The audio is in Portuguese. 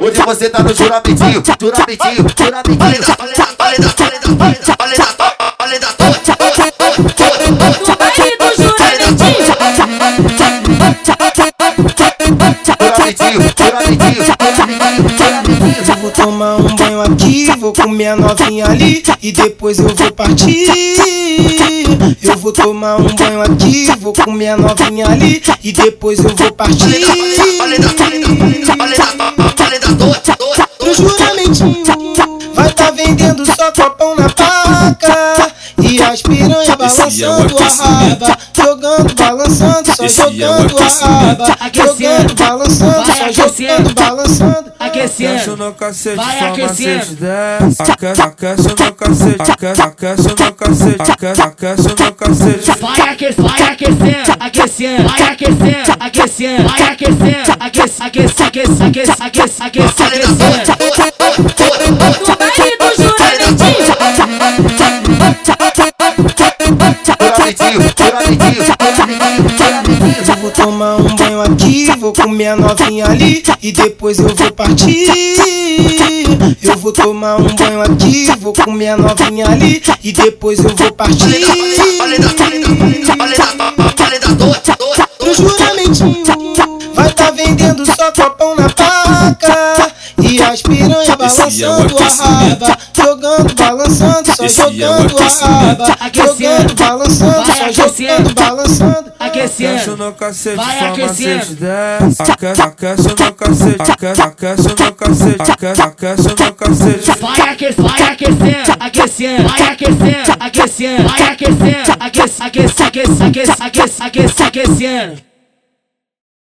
Hoje você tá no juramentinho, juramentinho, juramentinho. Eu vou tomar um banho aqui, vou comer a novinha ali e depois eu vou partir. Eu vou tomar um banho aqui, vou comer a novinha ali e depois eu vou partir. E as piranha balançando a raba, jogando, balançando, só jogando a raba, jogando, balançando, só jogando, balançando. Aquece Aquecendo. no cacete, Vai aquecendo. macete desce. Aquece, aquece no cacete, aquece, aquece no cacete, aquece, aquece no cacete. Vai aquecendo, vai aquecendo, aquecendo, vai aquecendo, aquecendo, vai aquecendo, aquece, aquece, aquece, aquece, aquece, aquece, aquecendo. No baile do juramentinho. Eu vou tomar um banho aqui, vou comer a novinha ali e depois eu vou partir. Eu vou tomar um banho aqui, vou comer a novinha ali e depois eu vou partir. No juramentinho, vai tá vendendo só copão. E as piranha balançando a raba, jogando, balançando, só jogando a raba, jogando, balançando, só jogando, balançando. Aquece Aquecendo. no cacete, Vai aquecendo. Aquece, aquece no cacete, aquece, aquece no cacete, aquece, aquece no cacete. Vai aquecendo, vai aquecendo, aquecendo, vai aquecendo, aquecendo, vai aquecendo, aquece, aquece, aquece, aquece, aquece, aquece, aquecendo.